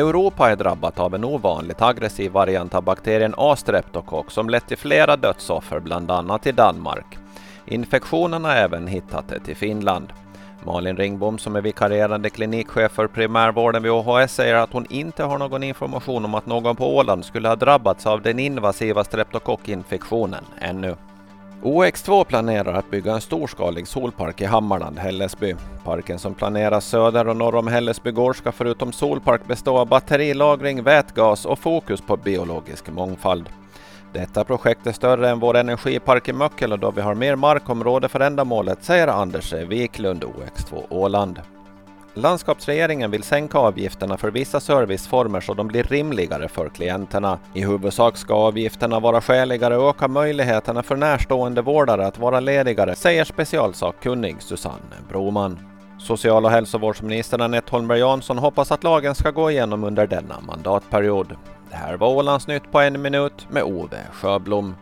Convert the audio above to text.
Europa är drabbat av en ovanligt aggressiv variant av bakterien A-streptokock som lett till flera dödsoffer, bland annat i Danmark. Infektionen har även hittat det i Finland. Malin Ringbom som är vikarierande klinikchef för primärvården vid OHS säger att hon inte har någon information om att någon på Åland skulle ha drabbats av den invasiva streptokockinfektionen ännu. OX2 planerar att bygga en storskalig solpark i Hammarland, Hällesby. Parken som planeras söder och norr om Hällesby gård ska förutom solpark bestå av batterilagring, vätgas och fokus på biologisk mångfald. Detta projekt är större än vår energipark i Möckele då vi har mer markområde för ändamålet, säger Anders Wiklund, OX2 Åland. Landskapsregeringen vill sänka avgifterna för vissa serviceformer så de blir rimligare för klienterna. I huvudsak ska avgifterna vara skäligare och öka möjligheterna för närstående vårdare att vara ledigare, säger specialsakkunnig Susanne Broman. Social och hälsovårdsministern Anette Holmberg Jansson hoppas att lagen ska gå igenom under denna mandatperiod. Det här var Ålandsnytt på en minut med Ove Sjöblom.